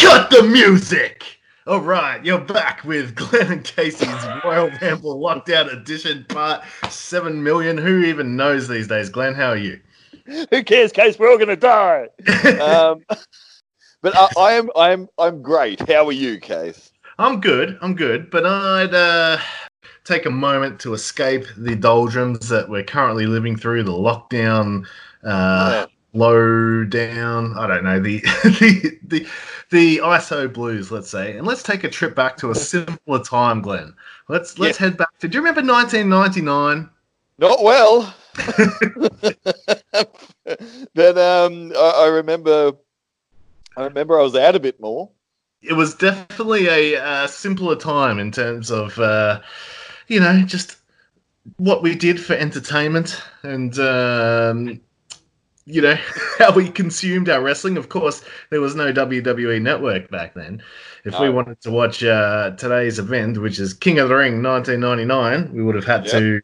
Cut the music! All right, you're back with Glenn and Casey's Royal Ramble Lockdown Edition, part 7 million. Who even knows these days? Glenn, how are you? Who cares, Case? We're all going to die. um, but I, I, am, I am, I'm great. How are you, Case? I'm good. I'm good. But I'd uh, take a moment to escape the doldrums that we're currently living through, the lockdown. Uh, low down. I don't know the the the the ISO blues, let's say, and let's take a trip back to a simpler time, Glenn. Let's let's head back to. Do you remember 1999? Not well, but um, I, I, remember. I remember I was out a bit more. It was definitely a uh, simpler time in terms of, uh, you know, just what we did for entertainment and um, you know how we consumed our wrestling. Of course, there was no WWE Network back then. If no. we wanted to watch uh, today's event, which is King of the Ring 1999, we would have had yep. to,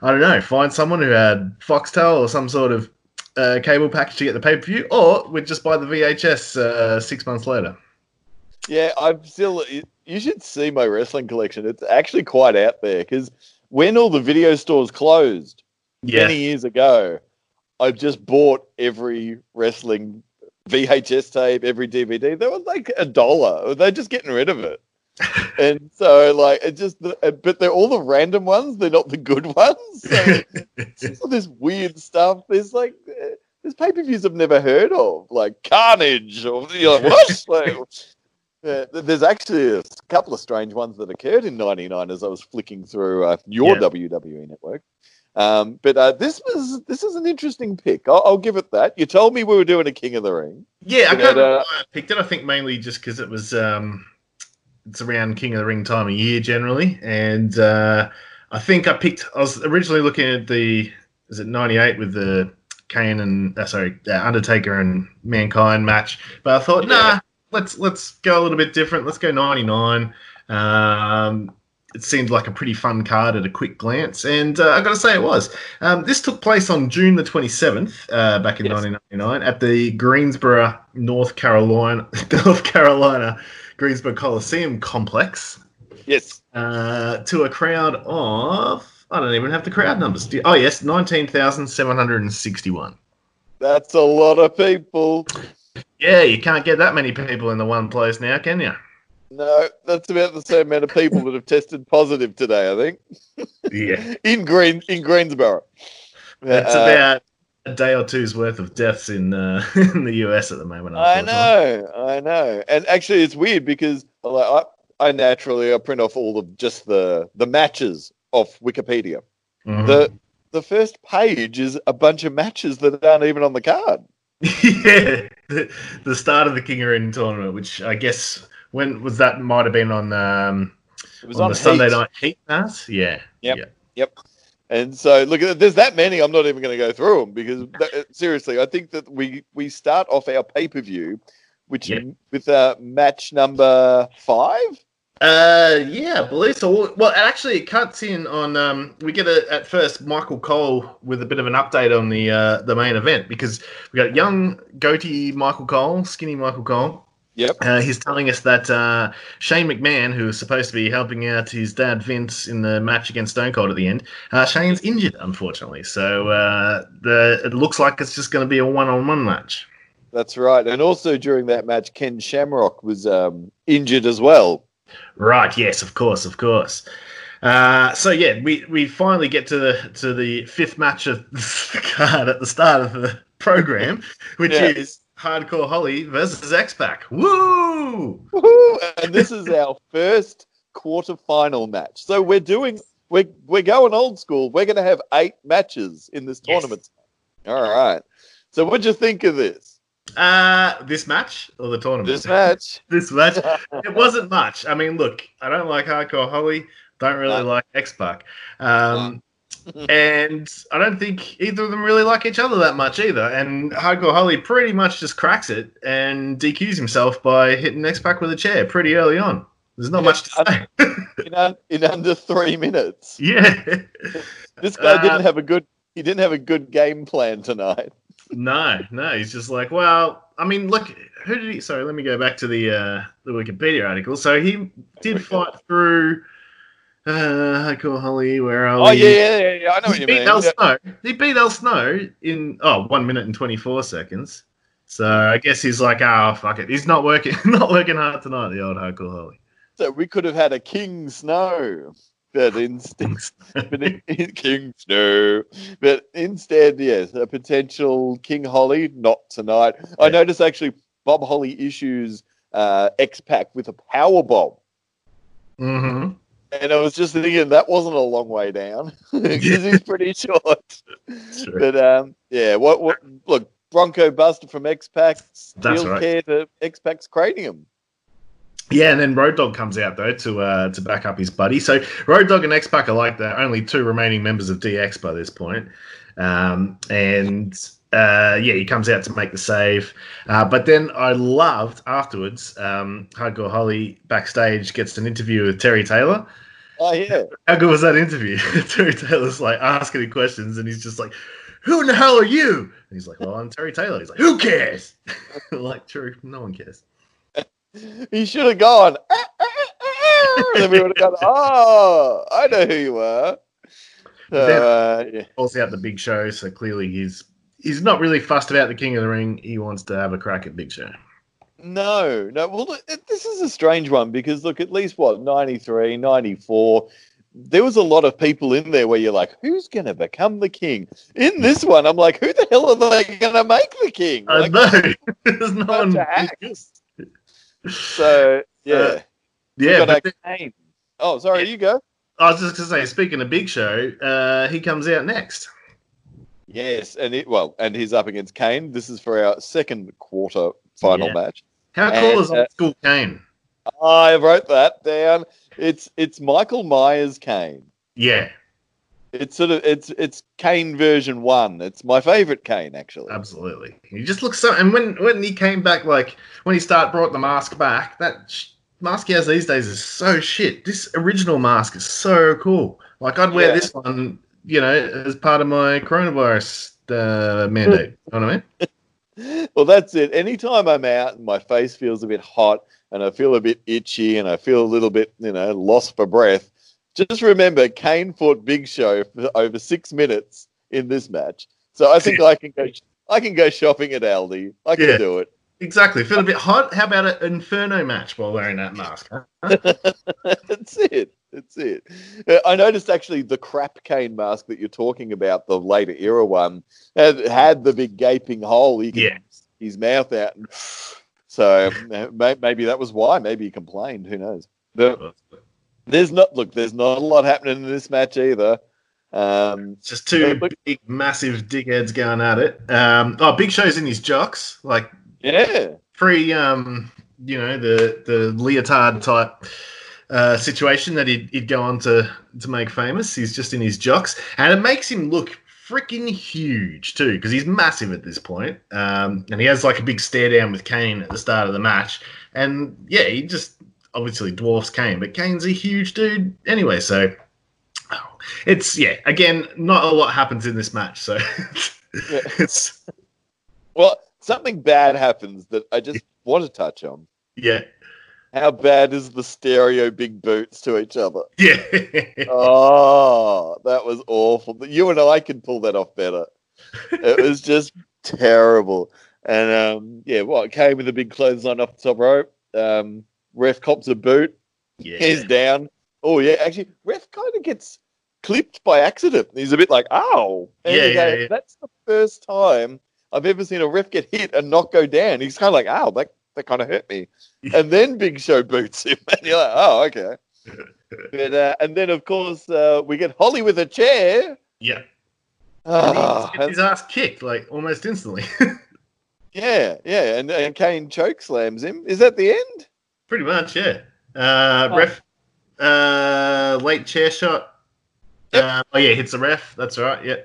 I don't know, find someone who had Foxtel or some sort of uh, cable package to get the pay per view, or we'd just buy the VHS uh, six months later. Yeah, I'm still. You should see my wrestling collection. It's actually quite out there because when all the video stores closed many years ago, I've just bought every wrestling VHS tape, every DVD. They were like a dollar. They're just getting rid of it. and so, like, it just, but they're all the random ones. They're not the good ones. So, this weird stuff. There's like, there's pay per views I've never heard of, like Carnage, or you're like, what? like, yeah, there's actually a couple of strange ones that occurred in '99 as I was flicking through uh, your yeah. WWE network. Um, but uh, this was this is an interesting pick. I'll, I'll, give it that. You told me we were doing a King of the Ring. Yeah, I uh, picked it. I think mainly just because it was um, it's around King of the Ring time of year generally, and uh, I think I picked. I was originally looking at the is it '98 with the Kane and uh, sorry uh, Undertaker and Mankind match, but I thought yeah. nah, let's let's go a little bit different. Let's go '99. Um, it seemed like a pretty fun card at a quick glance, and uh, I got to say it was. Um, this took place on June the 27th, uh, back in yes. 1999, at the Greensboro, North Carolina, North Carolina Greensboro Coliseum complex. Yes. Uh, to a crowd of I don't even have the crowd numbers. Oh yes, 19,761. That's a lot of people. Yeah, you can't get that many people in the one place now, can you? No, that's about the same amount of people that have tested positive today. I think. Yeah. in Green in Greensboro. That's uh, about a day or two's worth of deaths in uh, in the US at the moment. I know, I know, and actually, it's weird because like, I, I naturally I print off all of just the the matches off Wikipedia. Mm-hmm. The the first page is a bunch of matches that aren't even on the card. yeah, the, the start of the King of Ring tournament, which I guess when was that? Might have been on. Um, it was on, on the Heat. Sunday night Heat mass. Yeah. Yep. Yep. yep. And so, look, there's that many. I'm not even going to go through them because uh, seriously, I think that we we start off our pay per view, which yep. with uh, match number five. Uh, yeah, I believe so. Well, actually, it cuts in on. Um, we get a, at first Michael Cole with a bit of an update on the uh, the main event because we got young goatee Michael Cole, skinny Michael Cole, Yep. Uh, he's telling us that uh, Shane McMahon, who was supposed to be helping out his dad Vince in the match against Stone Cold at the end, uh, Shane's injured, unfortunately. So uh, the, it looks like it's just going to be a one on one match. That's right. And also during that match, Ken Shamrock was um, injured as well. Right. Yes, of course. Of course. Uh, so yeah, we, we finally get to the to the fifth match of the card at the start of the program, which yeah. is Hardcore Holly versus X Pac. Woo! Woo! And this is our first quarter-final match. So we're doing we're we're going old school. We're going to have eight matches in this tournament. Yes. All right. So what'd you think of this? Uh this match or the tournament? This match. this match. it wasn't much. I mean, look, I don't like Hardcore Holly. Don't really no. like X Pac. Um, and I don't think either of them really like each other that much either. And Hardcore Holly pretty much just cracks it and DQs himself by hitting X Pac with a chair pretty early on. There's not yeah, much to say. in, un- in, under three minutes. Yeah. this guy uh, didn't have a good. He didn't have a good game plan tonight. no, no. He's just like, well, I mean, look, who did he? Sorry, let me go back to the uh, the Wikipedia article. So he did fight through. Uh, cool, Holly. Where are oh, we? yeah, yeah, yeah. I know he what you beat mean. El Yeah. Snow. He beat Al Snow in oh one minute and twenty four seconds. So I guess he's like, oh fuck it. He's not working, not working hard tonight. The old Hardcore Holly. So we could have had a King Snow, but instead, but in, in King Snow, but instead, yes, a potential King Holly. Not tonight. I noticed actually Bob Holly issues uh, X Pac with a power bomb. hmm And I was just thinking that wasn't a long way down because he's pretty short. True. But um, yeah, what what look Bronco Buster from X Pac steals right. care to X Pac's cranium. Yeah, and then Road Dog comes out though to uh, to back up his buddy. So Road Dog and X Pac are like the only two remaining members of DX by this point. Um, and uh, yeah, he comes out to make the save. Uh, but then I loved afterwards. Um, Hardcore Holly backstage gets an interview with Terry Taylor. Oh yeah, How good was that interview? Terry Taylor's like asking him questions, and he's just like, "Who in the hell are you?" And he's like, "Well, I'm Terry Taylor." He's like, "Who cares?" like, true, no one cares. he should have gone. "Ah, ah, ah, ah," then we would have gone. Oh, I know who you are. So, uh, yeah. calls out the Big Show, so clearly he's he's not really fussed about the King of the Ring. He wants to have a crack at Big Show. No, no. Well, this is a strange one because look, at least what 93, 94, there was a lot of people in there where you're like, who's going to become the king? In this one, I'm like, who the hell are they going to make the king? I Like, know. There's no one. of hacks. So yeah, Uh, yeah, but our then- Oh, sorry, you go. I was just gonna say, speaking of Big Show, uh, he comes out next. Yes, and it well, and he's up against Kane. This is for our second quarter final Yeah. match. How cool And, is uh, old school Kane? I wrote that down. It's it's Michael Myers Kane. Yeah, It's sort of it's it's Kane version one. It's my favorite Kane actually. absolutely. He just looks so. And when when he came back, like when he start brought the mask back, that sh- mask he has these days is so shit. This original mask is so cool. Like I'd wear Yeah. this one, you know, as part of my coronavirus uh, mandate. you know what I mean? Well, that's it. Anytime I'm out and my face feels a bit hot and I feel a bit itchy and I feel a little bit, you know, lost for breath, just remember Kane fought Big Show for over six minutes in this match. So I think I can go. I can go shopping at Aldi. I can Yeah. do it. Exactly. Feel a bit hot. How about an inferno match while wearing that mask? huh? That's it. That's it. Uh, I noticed actually the crap Kane mask that you're talking about, the later era one, had, had the big gaping hole. He could Yeah. his mouth out. And, so maybe that was why. Maybe he complained. Who knows? But there's not look. There's not a lot happening in this match either. Um, just two look- big, massive dickheads going at it. Um, oh, Big Show's in his jocks, like yeah, pre, um, you know, the the leotard type uh, situation that he'd, he'd go on to to make famous. He's just in his jocks, and it makes him look freaking huge too, because he's massive at this point. Um, and he has like a big stare down with Kane at the start of the match, and yeah, he just obviously dwarfs Kane, but Kane's a huge dude anyway, so. oh, It's yeah. Again, not a lot happens in this match, so Yeah. it's Well, something bad happens that I just want to touch on. yeah, How bad is the stereo big boots to each other? yeah. Oh, that was awful. You and I can pull that off better. It was just terrible. And um, yeah, what came with a big clothesline off the top rope. Um, ref cops a boot. yeah. He's down. Oh yeah, actually, ref kind of gets clipped by accident. He's a bit like, oh. Yeah, yeah, yeah. That's the first time I've ever seen a ref get hit and not go down. He's kind of like, "Ow!" That that kind of hurt me. and then Big Show boots him, and you're like, "Oh, okay." but, uh, and then of course uh, we get Holly with a chair. yeah. And Ah, he gets his ass kicked like almost instantly. yeah, yeah, and, and Kane choke slams him. Is that the end? Pretty much, yeah. Uh, Oh. Ref, uh, late chair shot. Yep. Uh, oh yeah, hits the ref. That's right. Yeah,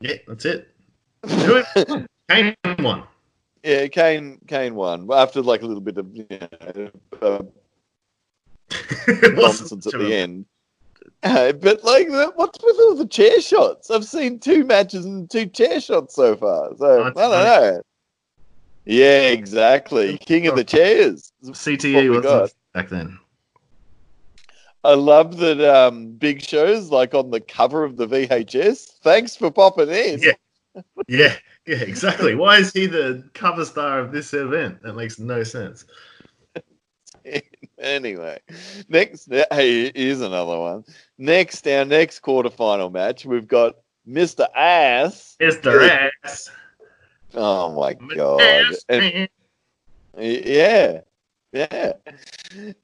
yeah, that's it. Do it. Kane won. Yeah, Kane Kane won after like a little bit of you know, uh, nonsense at the end. Uh, but like, what's with all the chair shots? I've seen two matches and two chair shots so far. So oh, I don't know. Yeah, exactly. King of the chairs. CTE was back then. I love that um, Big Show's like on the cover of the VHS. Thanks for popping in. Yeah, yeah, yeah, exactly. Why is he the cover star of this event? That makes no sense. anyway, next, hey, here's another one. Next, our next quarterfinal match, we've got Mr. Ass. Mr. Ass. Oh my god! And, yeah, yeah,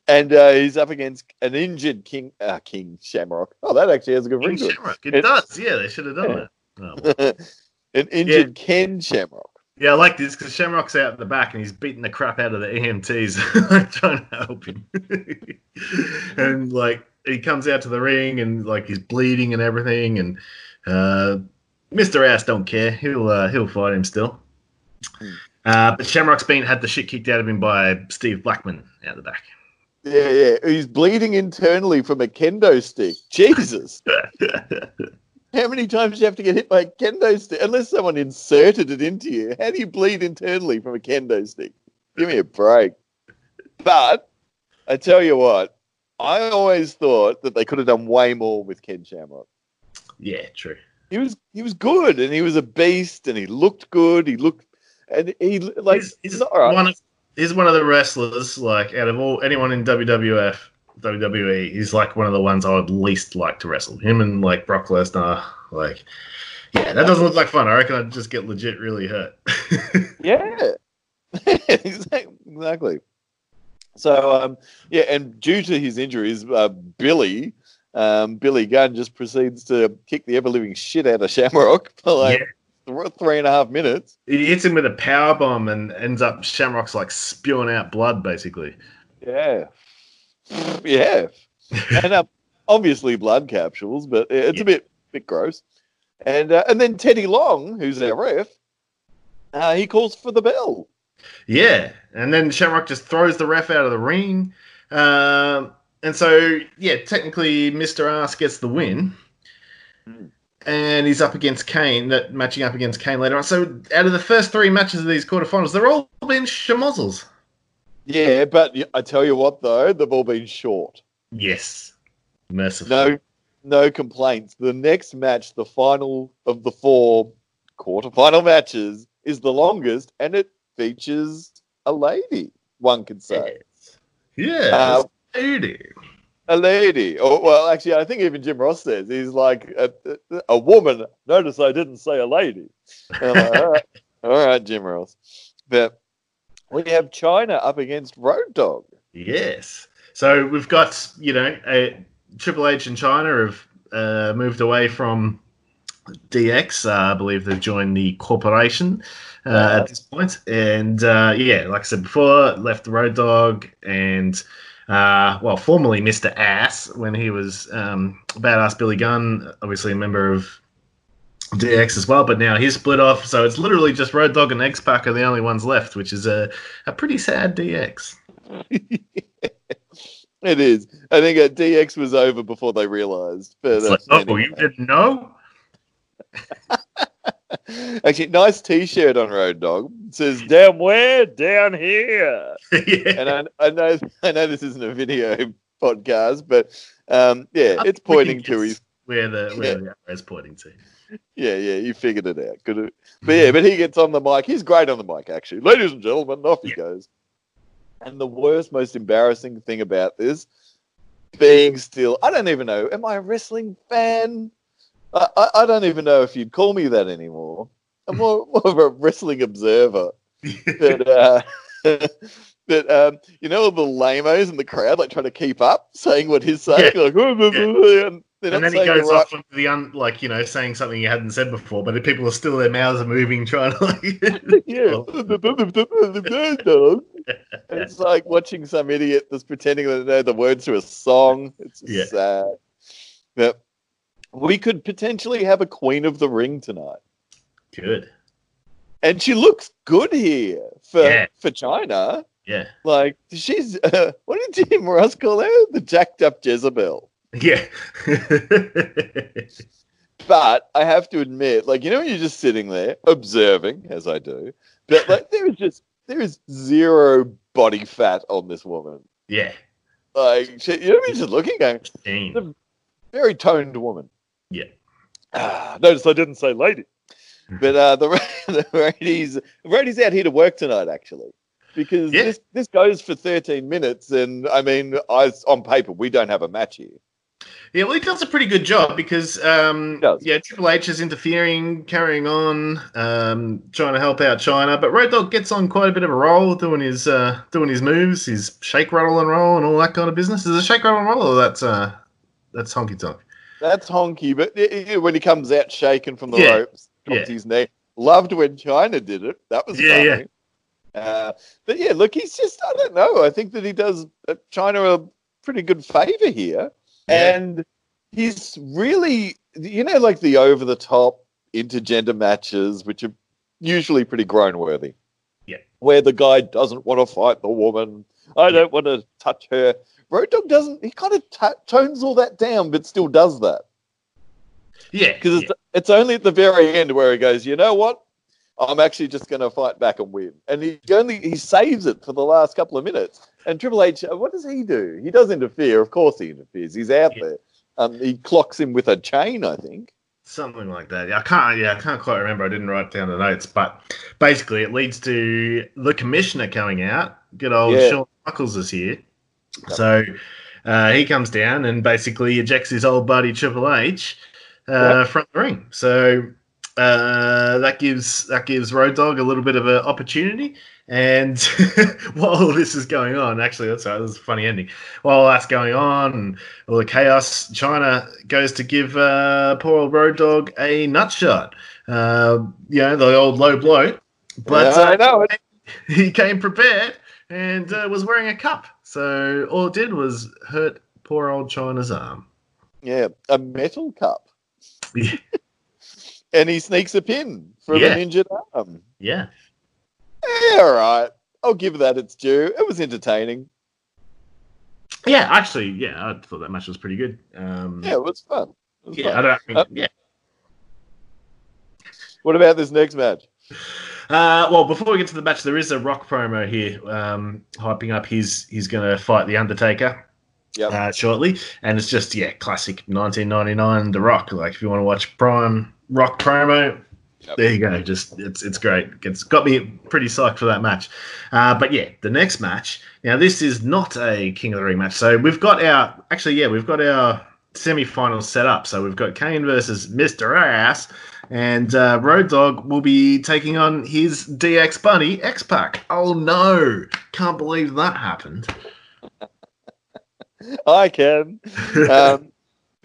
and uh, he's up against an injured King uh, King Shamrock. Oh, that actually has a good ring to it. It, it does. Yeah, they should have done yeah. it. Oh. an injured yeah. Ken Shamrock. Yeah, I like this because Shamrock's out in the back and he's beating the crap out of the EMTs, I'm trying to help him. and like he comes out to the ring and like he's bleeding and everything, and uh, Mister Ass don't care. He'll uh, he'll fight him still. Hmm. Uh, but Shamrock's been had the shit kicked out of him by Steve Blackman out the back. Yeah, yeah. He's bleeding internally from a kendo stick. Jesus. How many times do you have to get hit by a kendo stick? Unless someone inserted it into you. How do you bleed internally from a kendo stick? Give me a break. But I tell you what, I always thought that they could have done way more with Ken Shamrock. Yeah, true. He was he was good and he was a beast and he looked good. He looked and he like he's, he's right. one of he's one of the wrestlers like out of all anyone in WWF WWE. He's like one of the ones I would least like to wrestle. Him and like Brock Lesnar, like yeah, that doesn't look like fun. I reckon I'd just get legit really hurt. yeah, exactly. So um, yeah, and due to his injuries, uh, Billy. Um, Billy Gunn just proceeds to kick the ever living shit out of Shamrock for like yeah three and a half minutes. He hits him with a power bomb and ends up Shamrock's like spewing out blood, basically. Yeah, yeah, and uh, obviously blood capsules, but it's yeah. a bit bit gross. And uh, and then Teddy Long, who's our ref, uh, he calls for the bell. Yeah, and then Shamrock just throws the ref out of the ring. Um, and so, yeah, technically, Mr. Ass gets the win. Mm and he's up against Kane, that matching up against Kane later on. So out of the first three matches of these quarterfinals, they're all been schmozzles. Yeah, but I tell you what though, they've all been short. Yes. Merciful. No no complaints. The next match, the final of the four quarterfinal matches, is the longest and it features a lady, one could say. Yes. Yeah. Uh, lady a lady. Oh, well, actually, I think even Jim Ross says he's like a, a woman. Notice I didn't say a lady. Like, all, right. all right, Jim Ross. But we have Chyna up against Road Dog. Yes. So we've got, you know, a, Triple H and Chyna have uh, moved away from DX. Uh, I believe they've joined the corporation uh, at this point. And uh, yeah, like I said before, left the Road Dog and uh, well, formerly Mr. Ass when he was um, Badass Billy Gunn, obviously a member of DX as well, but now he's split off. So it's literally just Road Dog and X Pac are the only ones left, which is a, a pretty sad DX. it is. I think uh, DX was over before they realized. But uh, like, oh, anyway. you didn't know? Actually, nice T-shirt on Road Dog. It says "Down where? Down here." yeah. And I, I, know, I know this isn't a video podcast, but um, yeah, it's pointing to his where the where yeah. the is pointing to. Yeah, yeah, you figured it out. Good, but yeah, but he gets on the mic. He's great on the mic, actually. Ladies and gentlemen, off he yeah. goes. And the worst, most embarrassing thing about this being still, I don't even know. Am I a wrestling fan? I, I don't even know if you'd call me that anymore. I'm more, more of a wrestling observer. but uh, but um, you know all the lamos in the crowd like trying to keep up, saying what he's saying, yeah. like, yeah. and, and then he goes off right. the un, like you know saying something he hadn't said before, but the people are still their mouths are moving, trying to like yeah. it's like watching some idiot that's pretending that they know the words to a song. It's yeah. sad. Yep we could potentially have a Queen of the Ring tonight. Good. And she looks good here for yeah. for Chyna. Yeah. Like she's uh, what did Jim Ross call her? The jacked up Jezebel. Yeah. but I have to admit, like you know, when you're just sitting there observing, as I do, but like there is just there is zero body fat on this woman. Yeah. Like she, you know, you're just looking, going, a very toned woman. Yeah. Ah, notice I didn't say lady. But uh, the the Raiders Raiders out here to work tonight actually, because yeah. this this goes for 13 minutes, and I mean, I, on paper we don't have a match here. Yeah, well, he does a pretty good job because, um, yeah, Triple H is interfering, carrying on, um, trying to help out Chyna. But Road Dog gets on quite a bit of a roll, doing his uh, doing his moves, his shake, rattle, and roll, and all that kind of business. Is it shake, rattle, and roll, or that's uh, that's honky tonk? That's honky, but when he comes out shaking from the yeah. ropes, yeah. his knee. Loved when Chyna did it. That was yeah, funny. yeah. Uh, but yeah, look, he's just I don't know. I think that he does Chyna a pretty good favor here, yeah. and he's really you know like the over the top intergender matches, which are usually pretty groan worthy. Yeah, where the guy doesn't want to fight the woman. I don't want to touch her. Road Dog doesn't. He kind of t- tones all that down, but still does that. Yeah, because yeah. it's it's only at the very end where he goes, you know what? I'm actually just going to fight back and win. And he only he saves it for the last couple of minutes. And Triple H, uh, what does he do? He does interfere. Of course, he interferes. He's out yeah. there. Um, he clocks him with a chain, I think. Something like that. I can't. Yeah, I can't quite remember. I didn't write down the notes, but basically, it leads to the commissioner coming out. Good old yeah. Shawn Michaels is here, so uh, he comes down and basically ejects his old buddy Triple H uh, yep. from the ring. So uh, that gives that gives Road Dog a little bit of an opportunity. And while this is going on, actually, that's right, that's a funny ending. While that's going on, and all the chaos, Chyna goes to give uh, poor old Road Dog a nut shot. Uh, you know, the old low blow. But yeah, I know it. He came prepared and uh, was wearing a cup. So all it did was hurt poor old Chyna's arm. Yeah, a metal cup. and he sneaks a pin from yeah. an injured arm. Yeah. Yeah, all right. I'll give that its due. It was entertaining. Yeah, actually, yeah, I thought that match was pretty good. Um, yeah, it was fun. It was yeah, fun. I don't. I mean, uh, yeah. What about this next match? Uh, well, before we get to the match, there is a Rock promo here, um, hyping up his he's going to fight the Undertaker yep. uh, shortly, and it's just yeah, classic 1999 The Rock. Like if you want to watch prime Rock promo, yep. there you go. Just it's it's great. It's got me pretty psyched for that match. Uh, but yeah, the next match. Now this is not a King of the Ring match, so we've got our actually yeah we've got our semi-final set up. So we've got Kane versus Mister Ass. And uh, Road Dog will be taking on his DX buddy, X Pac. Oh no! Can't believe that happened. I can. Um,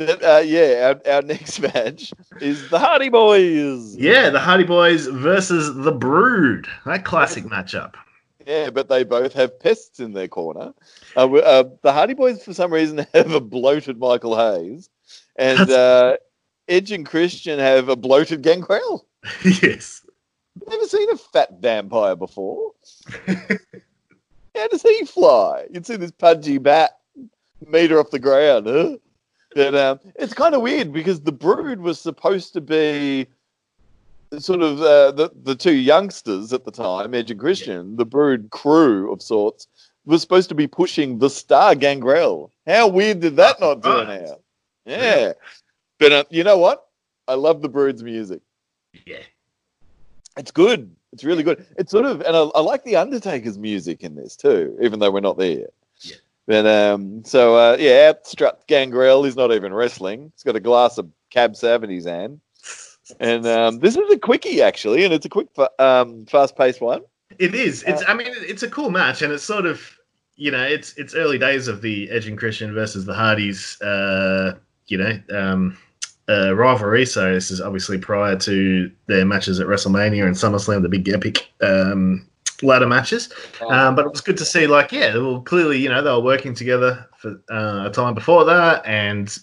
uh, yeah, our, our next match is the Hardy Boys. Yeah, the Hardy Boys versus the Brood. That classic matchup. Yeah, but they both have pests in their corner. Uh, uh, the Hardy Boys, for some reason, have a bloated Michael Hayes, and uh, Edge and Christian have a bloated Gangrel. yes. Never seen a fat vampire before. How does he fly? You'd see this pudgy bat meter off the ground. Huh? But um, it's kind of weird because the Brood was supposed to be sort of uh, the the two youngsters at the time, Edge and Christian, yeah. the Brood crew of sorts, was supposed to be pushing the star Gangrel. How weird did that not turn out? Yeah, but uh, you know what? I love the Brood's music. Yeah, it's good. It's really good. It's sort of, and I, I like the Undertaker's music in this too, even though we're not there yet. But um, so uh, yeah, strut Gangrel. He's not even wrestling. He's got a glass of Cab Sav in his hand. And um, this is a quickie actually, and it's a quick, um, fast-paced one. It is. It's. Uh, I mean, it's a cool match, and it's sort of, you know, it's it's early days of the Edge and Christian versus the Hardys. Uh, you know, um, uh, rivalry. So this is obviously prior to their matches at WrestleMania and SummerSlam, the big epic um, ladder matches. Um, but it was good to see, like, yeah, well, clearly, you know, they were working together for uh, a time before that, and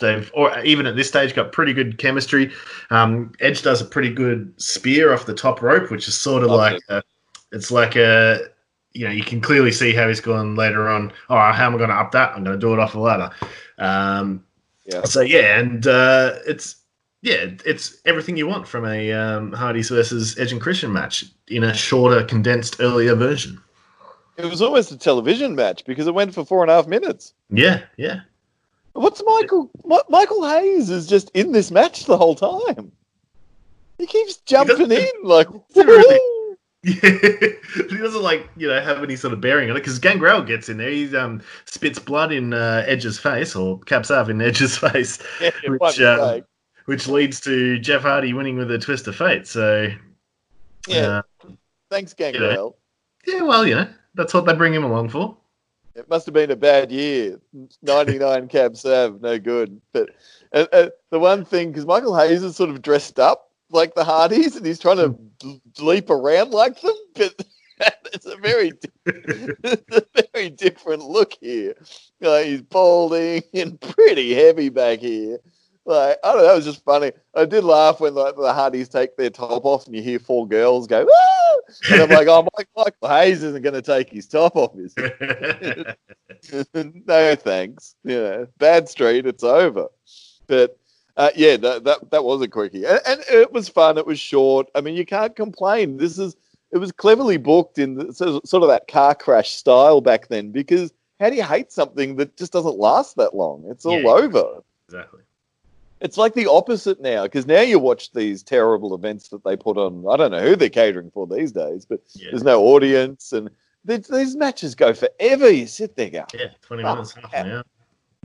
they've, or even at this stage, got pretty good chemistry. Um, Edge does a pretty good spear off the top rope, which is sort of like, a, it's like a, you know, you can clearly see how he's gone later on. Oh, how am I going to up that? I'm going to do it off the ladder. Um, yeah. So yeah, and uh, it's yeah, it's everything you want from a um, Hardys versus Edge and Christian match in a shorter, condensed, earlier version. It was almost a television match because it went for four and a half minutes. Yeah, yeah. What's Michael? Michael Hayes is just in this match the whole time. He keeps jumping he in like. Yeah, he doesn't like you know have any sort of bearing on it because Gangrel gets in there. He um, spits blood in uh, Edge's face or caps up in Edge's face, yeah, which um, which leads to Jeff Hardy winning with a twist of fate. So yeah, uh, thanks Gangrel. You know, yeah, well, you know that's what they bring him along for. It must have been a bad year. 99 cab sav, no good. But uh, uh, the one thing, because Michael Hayes is sort of dressed up like the Hardys and he's trying to leap around like them, but it's a very, it's a very different look here. Like he's balding and pretty heavy back here. Like I don't know, it was just funny. I did laugh when like the Hardys take their top off and you hear four girls go, ah! and I'm like, oh, Mike, Michael Hayes isn't going to take his top off, is he? no thanks. Know, bad street, it's over. But uh, yeah, that, that that was a quickie, and, and, it was fun. It was short. I mean, you can't complain. This is it was cleverly booked in the, sort of that car crash style back then. Because how do you hate something that just doesn't last that long? It's all yeah, over. Exactly. It's like the opposite now, because now you watch these terrible events that they put on. I don't know who they're catering for these days, but yeah. there's no audience, and these matches go forever. You sit there, go, yeah, twenty minutes, half an hour.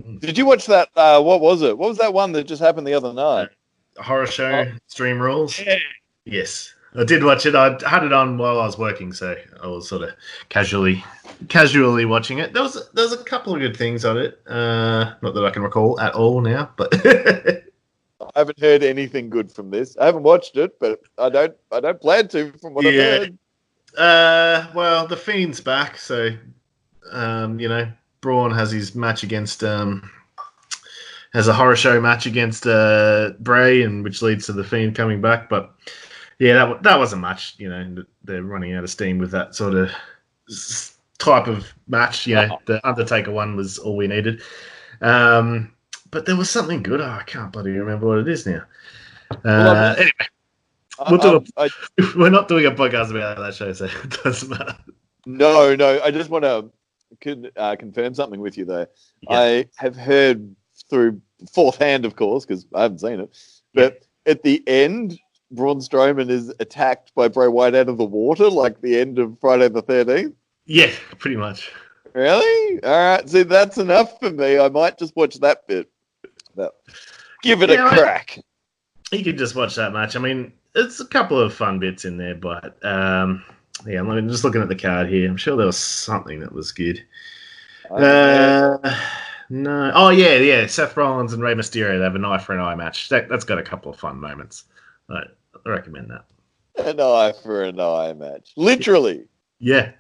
Mm. Did you watch that? Uh, what was it? What was that one that just happened the other night? A horror show, oh. Extreme Rules. Yeah. Yes, I did watch it. I had it on while I was working, so I was sort of casually, casually watching it. There was there was a couple of good things on it. Uh, not that I can recall at all now, but I haven't heard anything good from this. I haven't watched it, but I don't. I don't plan to. From what yeah. I've heard. Uh, well, the Fiend's back, so um, you know, Braun has his match against um, has a horror show match against uh, Bray, and which leads to the Fiend coming back. But yeah, that that wasn't much. You know, they're running out of steam with that sort of type of match. You know, uh-huh. the Undertaker one was all we needed. Um, but there was something good. Oh, I can't bloody remember what it is now. Uh, well, anyway, we'll do a, I, we're not doing a podcast about that show, so it doesn't matter. No, no. I just want to uh, confirm something with you, though. Yeah. I have heard through fourth hand, of course, because I haven't seen it, but yeah. at the end, Braun Strowman is attacked by Bray Wyatt out of the water, like the end of Friday the 13th. Yeah, pretty much. Really? All right. See, that's enough for me. I might just watch that bit. But give it yeah, a crack. you could just watch that match. I mean, it's a couple of fun bits in there, but um, yeah, I'm just looking at the card here. I'm sure there was something that was good. Uh, no. Oh yeah, yeah. Seth Rollins and Rey Mysterio they have an eye for an eye match. That, has got a couple of fun moments. I, I recommend that. An eye for an eye match, literally. Yeah,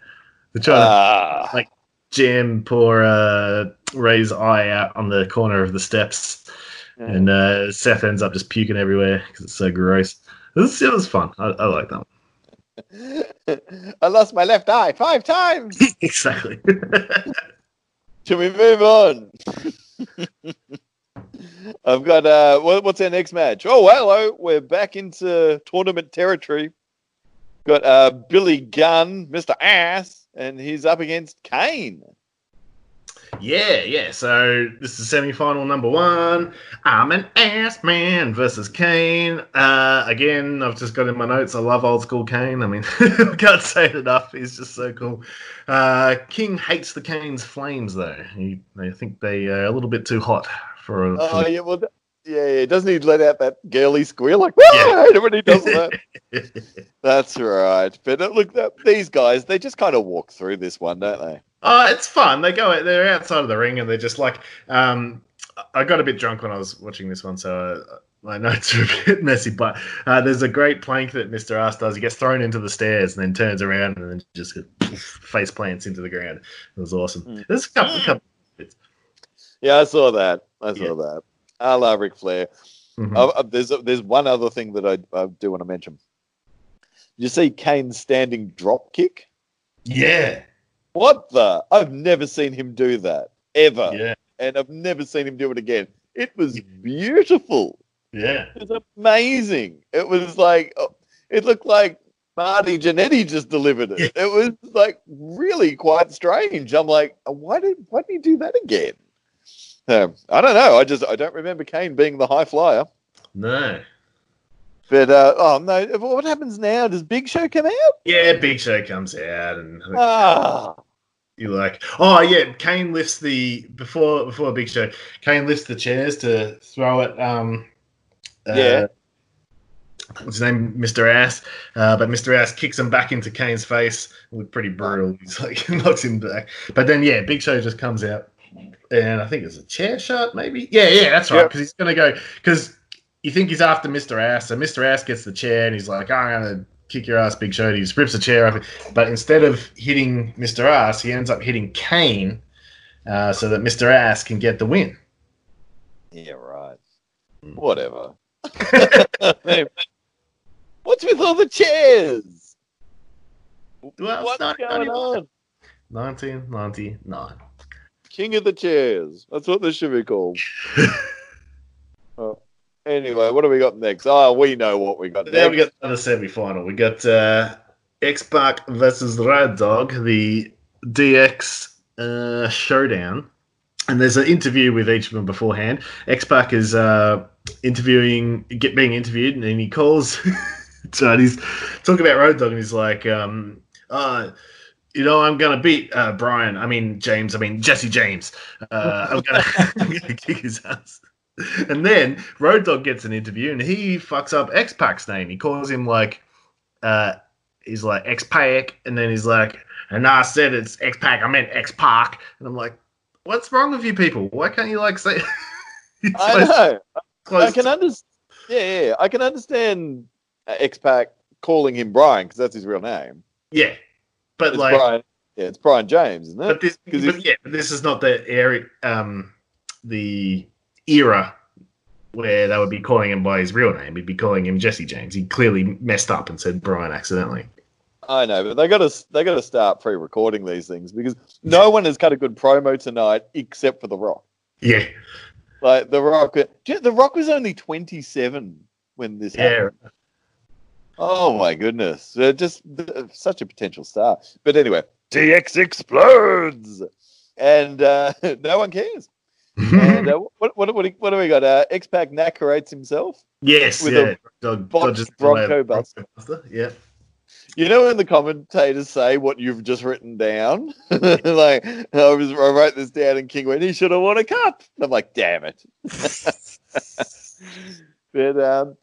they're trying ah. to like jam poor uh, Rey's eye out on the corner of the steps, yeah. and uh, Seth ends up just puking everywhere because it's so gross. It was, it was fun. I, I like that one. I lost my left eye five times. exactly. Shall we move on? I've got uh, what, what's our next match? Oh, hello, we're back into tournament territory. Got uh, Billy Gunn, Mr. Ass, and he's up against Kane. Yeah, yeah. So this is semi-final number one. I'm an ass man versus Kane. Uh, again, I've just got in my notes. I love old school Kane. I mean, can't say it enough. He's just so cool. Uh, King hates the Kane's flames, though. He, I think they are a little bit too hot for. A, oh yeah, well, yeah, yeah. Doesn't he let out that girly squeal like? Yeah. when he does that. That's right. But uh, look, these guys, they just kind of walk through this one, don't they? Oh, it's fun. They go. They're outside of the ring, and they're just like. Um, I got a bit drunk when I was watching this one, so uh, my notes are a bit messy. But uh, there's a great plank that Mister Ass does. He gets thrown into the stairs and then turns around and then just face plants into the ground. It was awesome. Mm. There's a couple, a couple bits. Yeah, I saw that. I saw yeah. that. I love Ric Flair. Mm-hmm. Uh, there's there's one other thing that I, I do want to mention. You see Kane's standing drop kick? Yeah, What the? I've never seen him do that ever, Yeah, and I've never seen him do it again. It was beautiful. yeah, It was amazing. It was like oh, it looked like Marty Jannetty just delivered it. It was like really quite strange. I'm like, why did why did he do that again? Um, I don't know. I just I don't remember Kane being the high flyer. no. But uh, oh no, what happens now? Does Big Show come out? Yeah, Big Show comes out and Ah, you like, oh yeah, Kane lifts the before before Big Show. Kane lifts the chairs to throw at um, uh, Yeah. What's his name, Mr. Ass? Uh, but Mr. Ass kicks him back into Kane's face. It looked pretty brutal. He's like knocks him back. But then yeah, Big Show just comes out, and I think it's a chair shot, maybe. Yeah, yeah, that's right. Yep. Because he's gonna go because you think he's after Mr. Ass, so Mr. Ass gets the chair and he's like, I'm gonna kick your ass, Big Show. He just rips the chair off. But instead of hitting Mr. Ass, he ends up hitting Kane, uh, so that Mr. Ass can get the win. yeah, right. Whatever. What's with all the chairs? Well, What's it's going on? 1999. King of the chairs. That's what this should be called. Oh. Anyway, what do we got next? Oh, we know what we got Now we got another semi-final. We got uh, X Pac versus Road Dog, the DX uh, showdown. And there's an interview with each of them beforehand. X Pac is uh, interviewing, get being interviewed, and then he calls. so he's talking about Road Dog, and he's like, um, uh, "You know, I'm gonna beat uh, Brian. I mean James. I mean Jesse James. Uh, I'm gonna, I'm gonna kick his ass." And then Road Dog gets an interview and he fucks up X Pac's name. He calls him like, uh, he's like X Pac, and then he's like, and I said it's X Pac, I meant X Pac. And I'm like, what's wrong with you people? Why can't you like say? I know. I can to- understand. Yeah, yeah, I can understand uh, X Pac calling him Brian because that's his real name. yeah, but It's like, Brian. Yeah, it's Brian James, isn't but it? but he's- yeah, but this is not the area, um, the era where they would be calling him by his real name. He'd be calling him Jesse James. He clearly messed up and said Brian accidentally. I know, but they got to they got to start pre-recording these things because no one has cut a good promo tonight except for The Rock. Yeah, Like The Rock, The Rock was only twenty-seven when this yeah. happened. Oh my goodness, uh, just uh, such a potential star. But anyway, DX explodes, and uh, no one cares. And uh, what, what, what, what do we got? Uh, X Pac narrates himself. Yes, With yeah. a boxed Bronco buster. buster, Yeah. You know when the commentators say what you've just written down? like I was I wrote this down and King went, he should have won a cup. And I'm like, damn it. but um,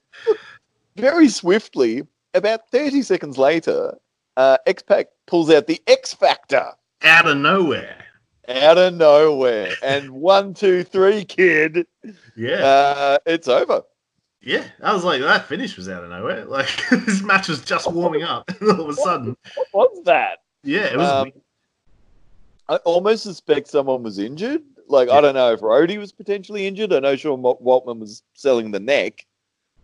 very swiftly, about 30 seconds later, uh, X Pac pulls out the X Factor Out of nowhere. out of nowhere. And one, two, three, kid, Yeah. uh, it's over. yeah. I was like, that finish was out of nowhere. Like, this match was just warming up. and all of a sudden. What was that? Yeah, it was. Um. I almost suspect someone was injured. Like I don't know if Roadie was potentially injured. I know Sean Wa- Waltman was selling the neck,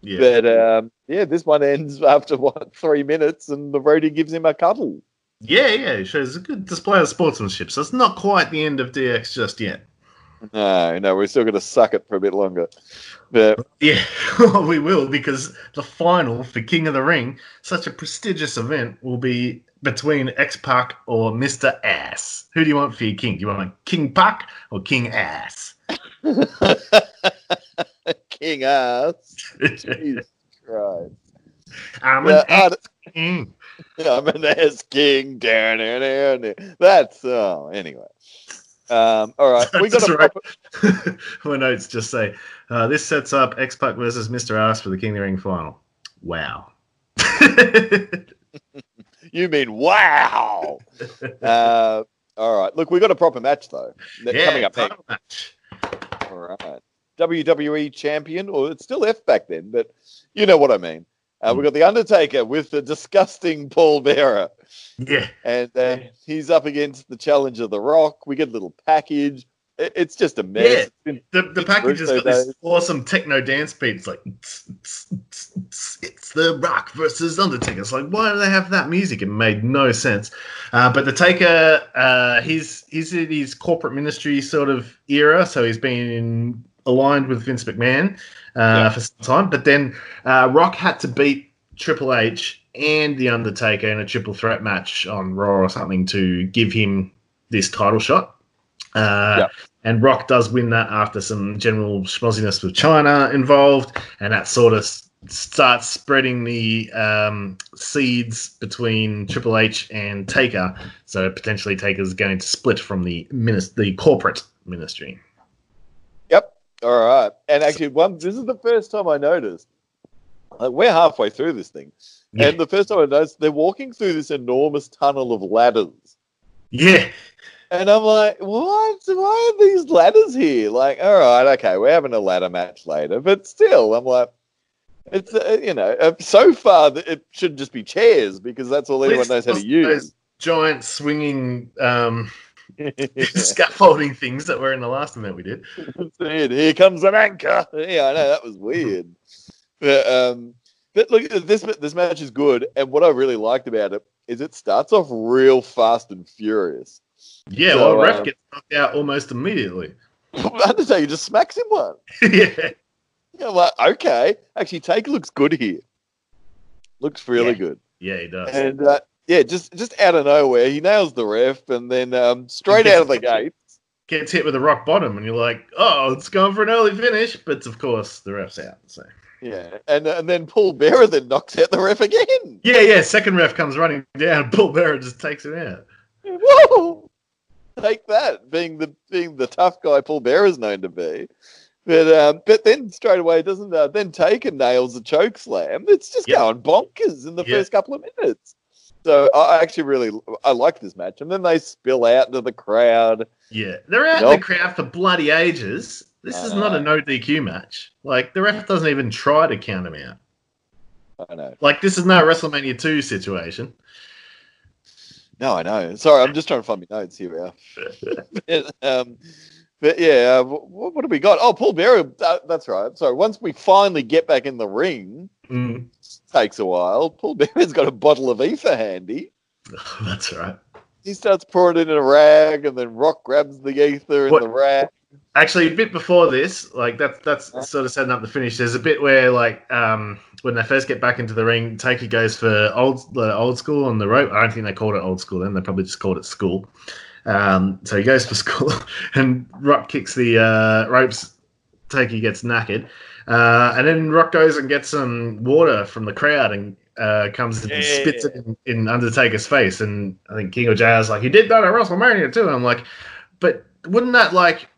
yeah. but um, yeah, this one ends after what three minutes, and the Roadie gives him a cuddle. yeah, yeah. It shows a good display of sportsmanship. So it's not quite the end of DX just yet. No, no, we're still going to suck it for a bit longer. But Yeah, we will because the final for King of the Ring, such a prestigious event, will be between X Pac or Mister Ass. Who do you want for your king? Do you want King Pac or King Ass? King ass, Jesus Christ! I'm an uh, ass king. I'm an ass king down down. That's oh, anyway. Um, all right, we got a right. proper, My notes just say uh, this sets up X Pac versus Mister Ass for the King of the Ring final. Wow. You mean wow? uh, all right. Look, we got a proper match though. Yeah, coming up next. match. All right. WWE champion, or it's still F back then, but you know what I mean. Uh, we got the Undertaker with the disgusting Paul Bearer, Yeah, and uh, he's up against the challenge of The Rock. We get a little package. it's just a mess. Yeah. The, the package has got this awesome techno dance beat. It's like it's the Rock versus Undertaker. It's like why do they have that music? It made no sense. Uh, but the Taker, uh, he's he's in his corporate ministry sort of era, so he's been aligned with Vince McMahon yeah. for some time. But then uh, Rock had to beat Triple H and the Undertaker in a triple threat match on Raw or something to give him this title shot. Uh, yeah. And Rock does win that after some general schmozziness with Chyna involved, and that sort of starts spreading the um, seeds between Triple H and Taker. So potentially Taker's going to split from the minis- the corporate ministry. All right. And actually, one this is the first time I noticed. Like we're halfway through this thing, yeah. and the first time I noticed they're walking through this enormous tunnel of ladders. Yeah. And I'm like, what? Why are these ladders here? Like, all right, okay, we're having a ladder match later, but still, I'm like, it's uh, you know, uh, so far it should just be chairs because that's all anyone knows how to use. giant swinging um, scaffolding things that were in the last event we did. Here comes an anchor. Yeah, I know that was weird, but um, but look, this this match is good, and what I really liked about it is it starts off real fast and furious. Yeah, so, well, ref um, gets knocked out almost immediately. Undertaker just smacks him one. yeah. yeah. I'm like, okay. Actually, Take looks good here. Looks really yeah. good. Yeah, he does. And uh, yeah, just just out of nowhere, he nails the ref, and then um, straight out of the gate gets hit with a rock bottom, and you're like, oh, it's going for an early finish, but of course the ref's out. So. Yeah, and and then Paul Bearer then knocks out the ref again. Yeah, yeah. Second ref comes running down. Paul Bearer just takes him out. Whoa! take that, being the being the tough guy Paul Bearer is known to be. But um, but then straight away doesn't uh, then Taker nails a choke slam. It's just yep. going bonkers in the yep. first couple of minutes. So I actually really I like this match, and then they spill out to the crowd. Yeah, they're out in the crowd for bloody ages. This I is know. not a no DQ match. Like the ref doesn't even try to count him out. I know. Like this is no WrestleMania two situation. No, I know. Sorry, I'm just trying to find my notes here. but, um, but yeah, uh, what, what have we got? Oh, Paul Bearer. Uh, that's right. So once we finally get back in the ring, mm. takes a while. Paul Bearer's got a bottle of ether handy. that's right. He starts pouring it in a rag, and then Rock grabs the ether in what, the rag. Actually, a bit before this, like that's that's sort of setting up the finish. There's a bit where like um, when they first get back into the ring, Taker goes for old the old school on the rope. I don't think they called it old school then. They probably just called it school. Um, so he goes for school, and Rock kicks the uh, ropes. Taker gets knackered, uh, and then Rock goes and gets some water from the crowd and uh, comes and yeah. spits it in, in, Undertaker's face. And I think King of Jazz like he did that at WrestleMania too. And I'm like, but wouldn't that like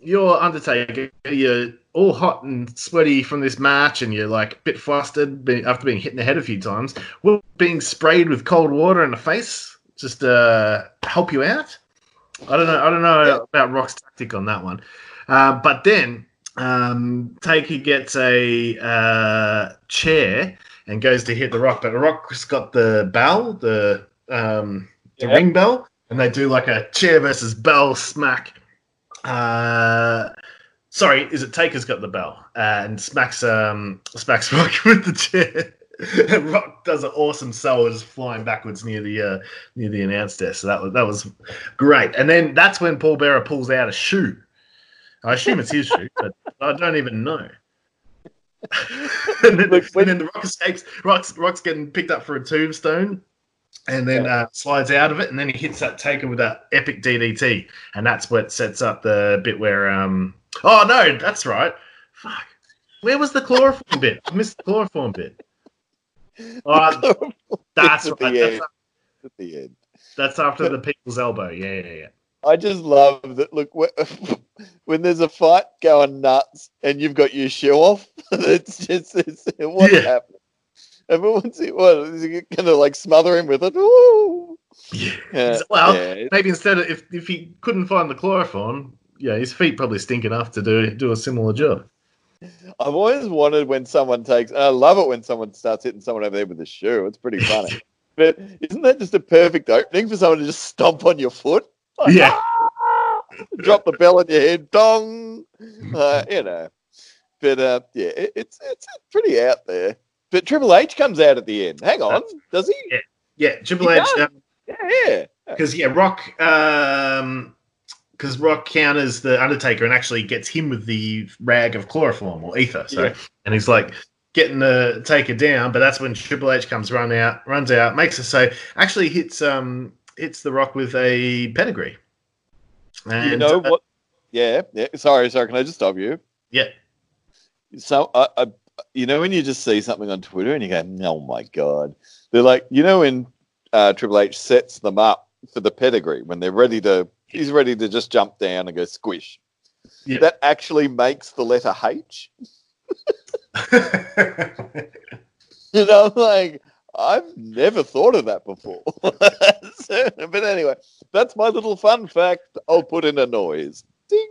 you're Undertaker, you're all hot and sweaty from this match, and you're like a bit flustered after being hit in the head a few times. Will being sprayed with cold water in the face just uh, help you out? I don't know. I don't know yeah. about Rock's tactic on that one. Uh, but then um, Taker gets a uh, chair and goes to hit the Rock, but the Rock's got the bell, the um, the yep. ring bell, and they do like a chair versus bell smack uh, sorry, is it Taker's got the bell and smacks um smacks Rock with the chair. Rock does an awesome solo just flying backwards near the uh, near the announce desk. So that was that was great. And then that's when Paul Bearer pulls out a shoe. I assume it's his shoe, but I don't even know. and, then, Look, when... and, then, the Rock escapes. Rock's, Rock's getting picked up for a tombstone, and then yeah. uh, slides out of it, and then he hits that taker with that epic DDT, and that's what sets up the bit where um. Oh no, that's right. Fuck, where was the chloroform bit? I missed the chloroform bit. Oh, that's at right. The that's, at the end. That's after the people's elbow. Yeah, yeah, yeah. I just love that. Look, when there's a fight going nuts and you've got your shoe off, it's just it's, what's yeah. happening. Everyone's what is he gonna like smother him with it? Ooh. Yeah. well, yeah. maybe instead of if if he couldn't find the chloroform, yeah, his feet probably stink enough to do do a similar job. I've always wanted when someone takes, and I love it when someone starts hitting someone over there with a shoe. It's pretty funny. but isn't that just a perfect opening for someone to just stomp on your foot? Yeah. Ah! drop the bell on your head, dong. Uh, you know, but uh, yeah, it, it's it's pretty out there. But Triple H comes out at the end. Hang on, does he? Yeah, yeah Triple he H. Um, yeah, yeah. Because yeah, Rock. Um, because Rock counters the Undertaker and actually gets him with the rag of chloroform or ether. So, yeah. and he's like getting the Taker down, but that's when Triple H comes run out, runs out, makes it so actually hits um hits the Rock with a pedigree. And, you know uh, what? Yeah, yeah. Sorry, sorry. Can I just stop you? Yeah. So, uh, uh, you know, when you just see something on Twitter and you go, "Oh my god," they're like, you know, when uh, Triple H sets them up for the pedigree when they're ready to, he's ready to just jump down and go squish. Yeah. That actually makes the letter H. you know, like I've never thought of that before. so, but anyway, that's my little fun fact. I'll put in a noise. Ding.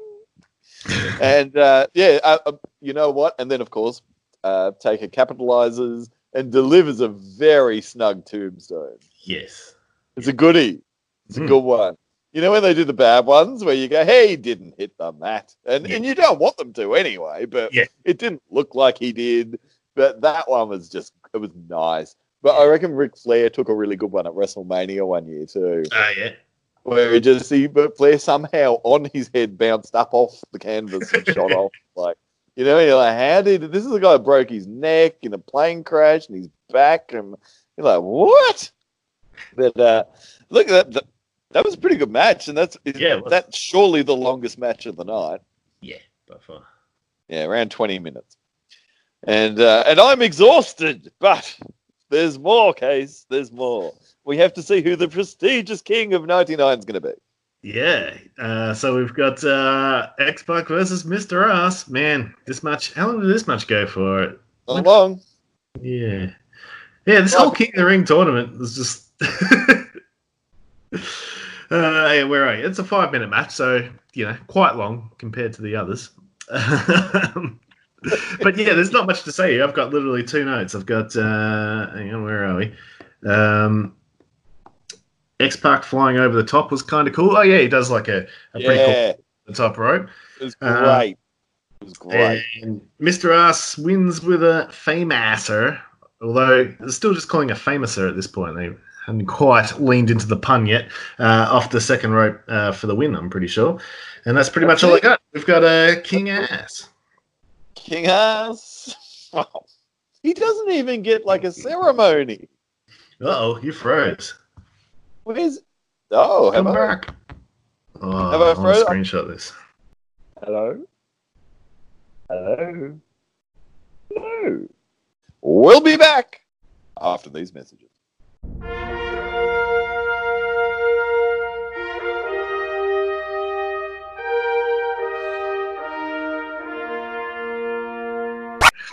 and uh, yeah, uh, uh, you know what? And then, of course, uh, Taker capitalizes and delivers a very snug tombstone. Yes. It's a goodie. It's mm. a hmm. good one. You know when they do the bad ones where you go, "Hey, he didn't hit the mat," and yeah. and you don't want them to anyway, but yeah. it didn't look like he did. But that one was just it was nice. But I reckon Ric Flair took a really good one at WrestleMania one year too. Oh uh, yeah. Where he just see but Flair somehow on his head bounced up off the canvas and shot off. Like you know, you're like, how did this is a guy who broke his neck in a plane crash and he's back and you're like, what? But uh, look at that that was a pretty good match, and that's yeah, that's surely the longest match of the night. Yeah, by far. Yeah, around twenty minutes, and uh, and I'm exhausted, but there's more. Case, there's more. We have to see who the prestigious king of '99 is going to be. Yeah, uh, so we've got uh, X Pac versus Mr. Ass. Man, this much. How long did this match go for? Not long. Yeah, yeah. This whole King of the Ring tournament was just. Uh, yeah, where are you? It's a five minute match, so you know, quite long compared to the others. but yeah, there's not much to say. I've got literally two notes. I've got, uh, hang on, where are we? Um, X Pac flying over the top was kind of cool. Oh yeah, he does like a, a pretty yeah. cool the top rope. It was uh, great. Uh, it was great. And Mr. Ass wins with a famouser, although they're still just calling a famouser at this point. They hadn't quite leaned into the pun yet uh, off the second rope uh, for the win, I'm pretty sure. And that's pretty much all I got. We've got a uh, King Ass. King Ass? He doesn't even get like a ceremony. oh, you froze. Where's. Oh, come back. Oh, have I froze? Screenshot this. Hello? Hello? Hello? We'll be back after these messages.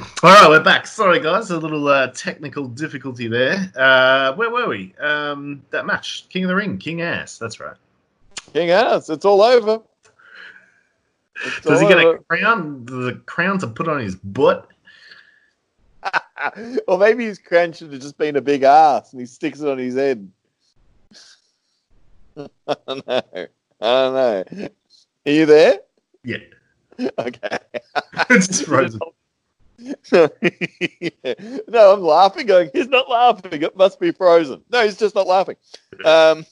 All right, we're back. Sorry, guys, a little uh, technical difficulty there. Uh, where were we? Um, that match, King of the Ring, King Ass. That's right. King Ass. It's all over. It's Does he get over. a crown? The crown to put on his butt? or maybe his crown should have just been a big ass and he sticks it on his head. I don't know. I don't know. Are you there? Yeah. Okay. just frozen. no, I'm laughing. Going, he's not laughing. It must be frozen. No, he's just not laughing. Um,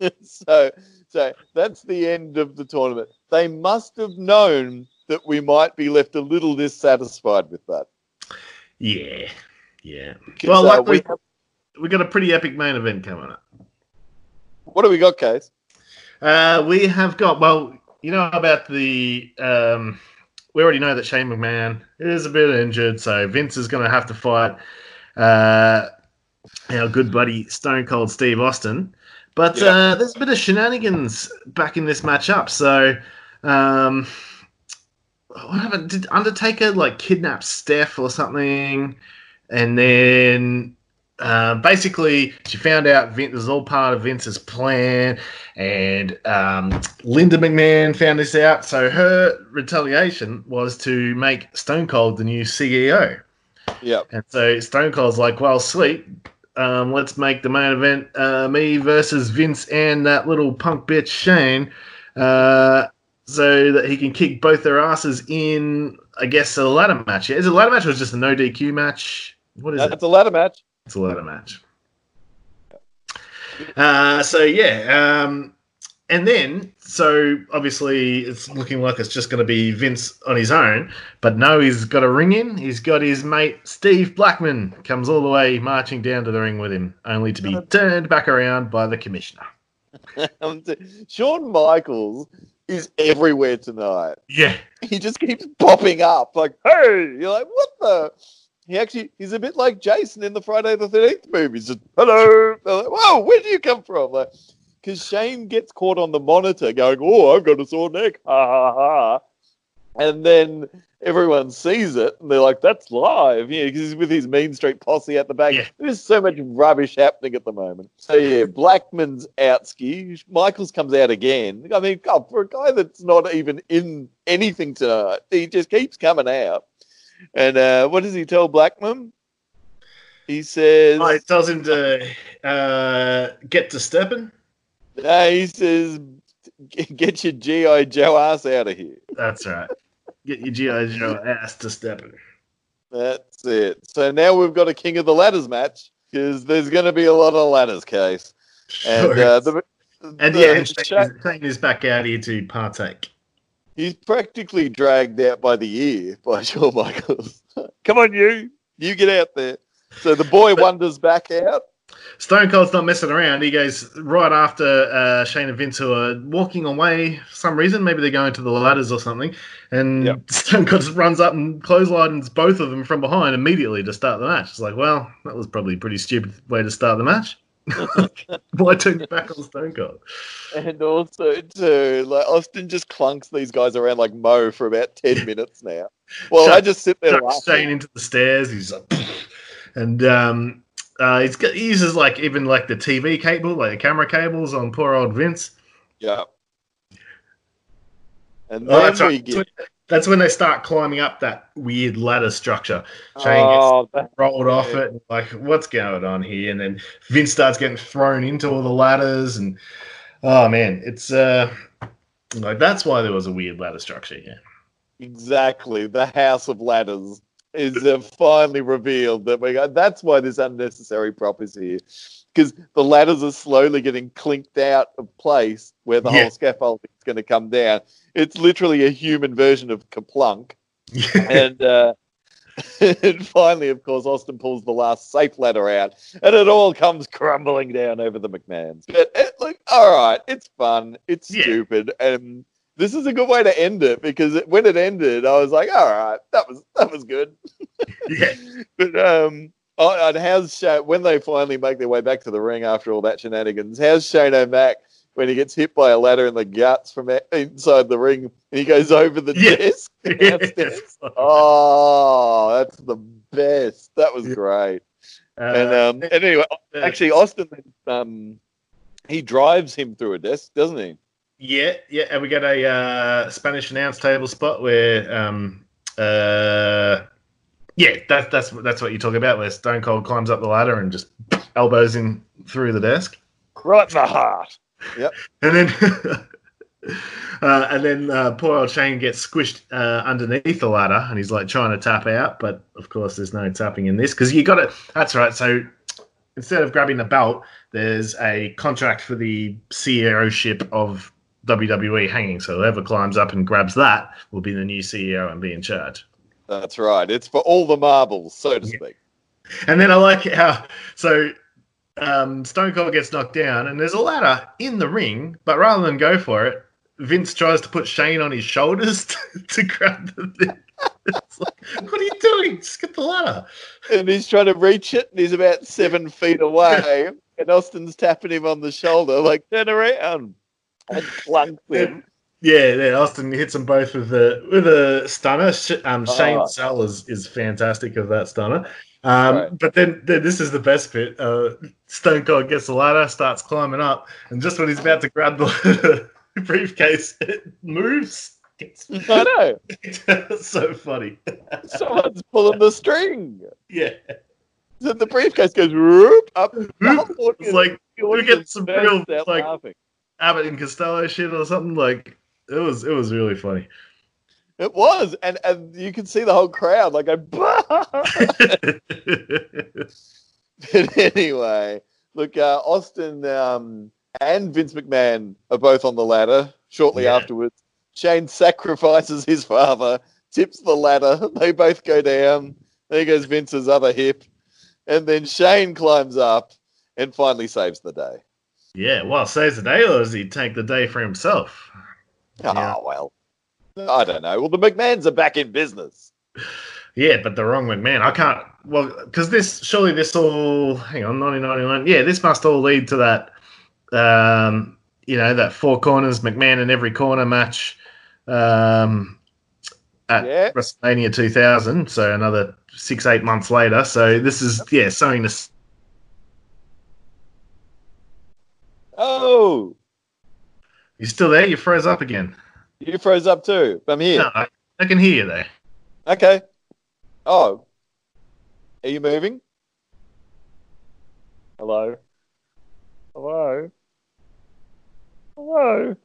so, so that's the end of the tournament. They must have known that we might be left a little dissatisfied with that. Yeah, yeah. Well, uh, we, have... we got a pretty epic main event coming up. What do we got, Case? Uh, we have got well, you know about the um, we already know that Shane McMahon is a bit injured, so Vince is going to have to fight uh, our good buddy Stone Cold Steve Austin. But yeah. uh, there's a bit of shenanigans back in this matchup. So, um, what happened? Did Undertaker like kidnap Steph or something? And then uh, basically, she found out Vince was all part of Vince's plan, and um, Linda McMahon found this out. So her retaliation was to make Stone Cold the new CEO. Yeah. And so Stone Cold's like, well, sweet. Um, let's make the main event uh, me versus Vince and that little punk bitch Shane. Uh, so that he can kick both their asses in, I guess, a ladder match. Is it a ladder match or is it just a no DQ match? What is That's it? It's a ladder match. It's a ladder match. Uh, so yeah, um, and then so obviously it's looking like it's just going to be Vince on his own, but no, he's got a ring in. He's got his mate Steve Blackman comes all the way marching down to the ring with him, only to be turned back around by the commissioner. Shawn Michaels is everywhere tonight. Yeah, He just keeps popping up like, hey, you're like, what the? He actually, he's a bit like Jason in the Friday the 13th movie. He's just, hello. Like, Whoa, where do you come from? Like, because Shane gets caught on the monitor going, oh, I've got a sore neck. Ha ha ha. And then everyone sees it and they're like, that's live. Yeah, because he's with his Mean Street posse at the back. Yeah. There's so much rubbish happening at the moment. So, yeah, Blackman's out ski. Michaels comes out again. I mean, God, for a guy that's not even in anything tonight, he just keeps coming out. And uh, what does he tell Blackman? He says, oh, it tells him to uh, get to stepping. no, he says, get your G.I. Joe ass out of here. That's right. Get your GI Joe ass to stepping. That's it. So now we've got a King of the Ladders match because there's going to be a lot of ladders, case. And Sure. uh, the, and the yeah, and Shane is back out here to partake. He's practically dragged out by the ear by Shawn Michaels. Come on, you. You get out there. So the boy wanders back out. Stone Cold's not messing around. He goes right after uh, Shane and Vince, who are walking away for some reason. Maybe they're going to the ladders or something. And Yep. Stone Cold just runs up and clotheslines both of them from behind immediately to start the match. It's like, well, that was probably a pretty stupid way to start the match. Why turn back on Stone Cold? And also, too, like Austin just clunks these guys around like Mo for about 10 minutes now. Well, Chuck- I just sit there Chucks Shane into the stairs. He's like, and um, uh, he's got, he uses like even like the TV cable, like the camera cables on poor old Vince. Yeah. And Oh, then that's we right. get. That's when they start climbing up that weird ladder structure. Shane Oh, gets rolled off it, like, what's going on here? And then Vince starts getting thrown into all the ladders, and oh man, it's uh, like that's why there was a weird ladder structure. Yeah, Exactly. The House of Ladders is uh, finally revealed that we got. That's why this unnecessary prop is here. Because the ladders are slowly getting clinked out of place where the Yeah. whole scaffolding is going to come down. It's literally a human version of Kerplunk. and uh, and finally, of course, Austin pulls the last safe ladder out, and it all comes crumbling down over the McMahons. But it, like, all right, it's fun, it's Yeah. stupid, and this is a good way to end it because it, when it ended, I was like, all right, that was that was good. yeah, But um, oh, and how's when they finally make their way back to the ring after all that shenanigans? How's Shane O'Mac when he gets hit by a ladder in the guts from inside the ring and he goes over the Yeah. desk? Oh, that's the best. That was great. Uh, and um, and anyway, actually, Austin um, he drives him through a desk, doesn't he? Yeah, yeah, and we got a uh, Spanish announce table spot where, um, uh, yeah, that's that's that's what you're talking about. Where Stone Cold climbs up the ladder and just elbows him through the desk, Right in the heart. and then uh, and then uh, poor old Shane gets squished uh, underneath the ladder, and he's like trying to tap out, but of course there's no tapping in this because you got it. That's right. So instead of grabbing the belt, there's a contract for the CEO ship of WWE hanging. So whoever climbs up and grabs that will be the new CEO and be in charge. That's right. It's for all the marbles, so to Yeah. speak. And then I like how so um, Stone Cold gets knocked down, and there's a ladder in the ring, but rather than go for it, Vince tries to put Shane on his shoulders to, to grab the thing. It's like, what are you doing? Just get the ladder. And he's trying to reach it, and he's about seven feet away. and Austin's tapping him on the shoulder, like, turn around. And clunks him. Yeah, yeah. Austin hits them both with a with a stunner. Um, Shane Oh. Sell is, is fantastic of that stunner. Um, Right. But then, then this is the best bit. Uh, Stone Cold gets the ladder, starts climbing up, and just when he's about to grab the briefcase, it moves. It's, I know. it's so funny. Someone's pulling the string. Yeah, So the briefcase goes whoop, up. whole it's like we get some real like laughing. Abbott and Costello shit or something. Like It was it was really funny. It was, and and you can see the whole crowd like go. but anyway, look, uh, Austin um, and Vince McMahon are both on the ladder. Shortly yeah. afterwards, Shane sacrifices his father, tips the ladder. They both go down. There goes Vince's other hip, and then Shane climbs up and finally saves the day. Yeah, well, saves the day, or does he take the day for himself? Oh yeah. well, I don't know. Well, the McMahons are back in business. Yeah, but the wrong McMahon. I can't. Well, because this surely this all. Hang on, nineteen ninety one. Yeah, this must all lead to that. Um, you know that four corners McMahon in every corner match. Um, at yeah. WrestleMania 2000. So another six, eight months later. So this is yeah something to. Oh, you still there? You froze up again. You froze up too. I'm here. No, I, I can hear you there. Okay. Oh. Are you moving? Hello? Hello? Hello?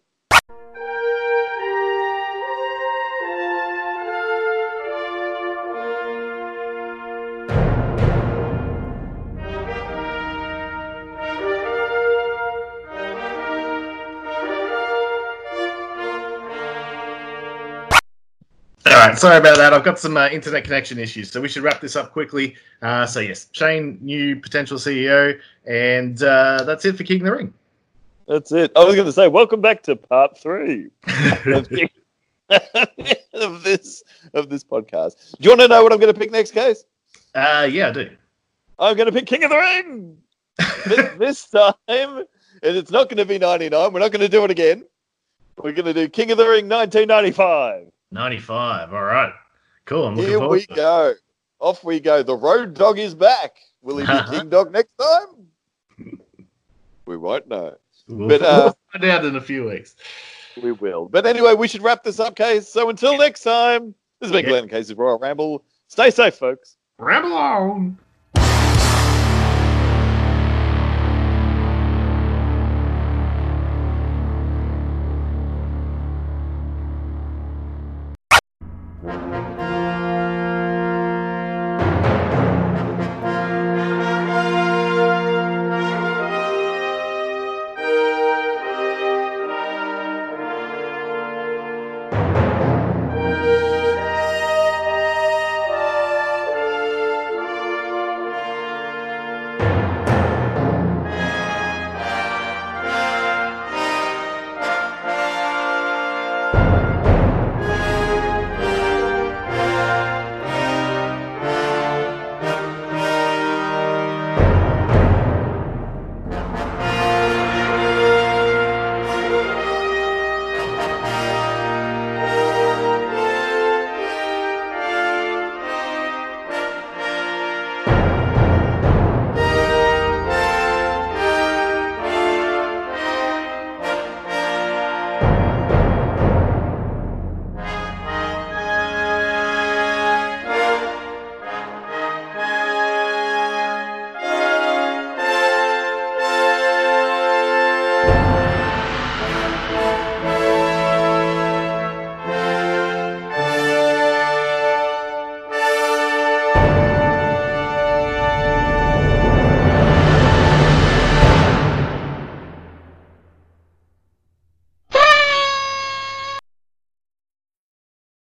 Right, sorry about that. I've got some uh, internet connection issues, so we should wrap this up quickly. Uh, so yes, Shane, new potential CEO, and uh, that's it for King of the Ring. That's it. I was going to say, welcome back to part three of this of this podcast. Do you want to know what I'm going to pick next, case? Uh, yeah, I do. I'm going to pick King of the Ring this, this time, and it's not going to be 99. We're not going to do it again. We're going to do King of the Ring 1995. 95. All right. Cool. I'm Here we go. Off we go. The road dog is back. Will he be King Dog next time? we won't know. We'll, but, uh, we'll find out in a few weeks. We will. But anyway, we should wrap this up, Case. So until next time, this has been yeah. Glenn Case's Royal Ramble. Stay safe, folks. Ramble on.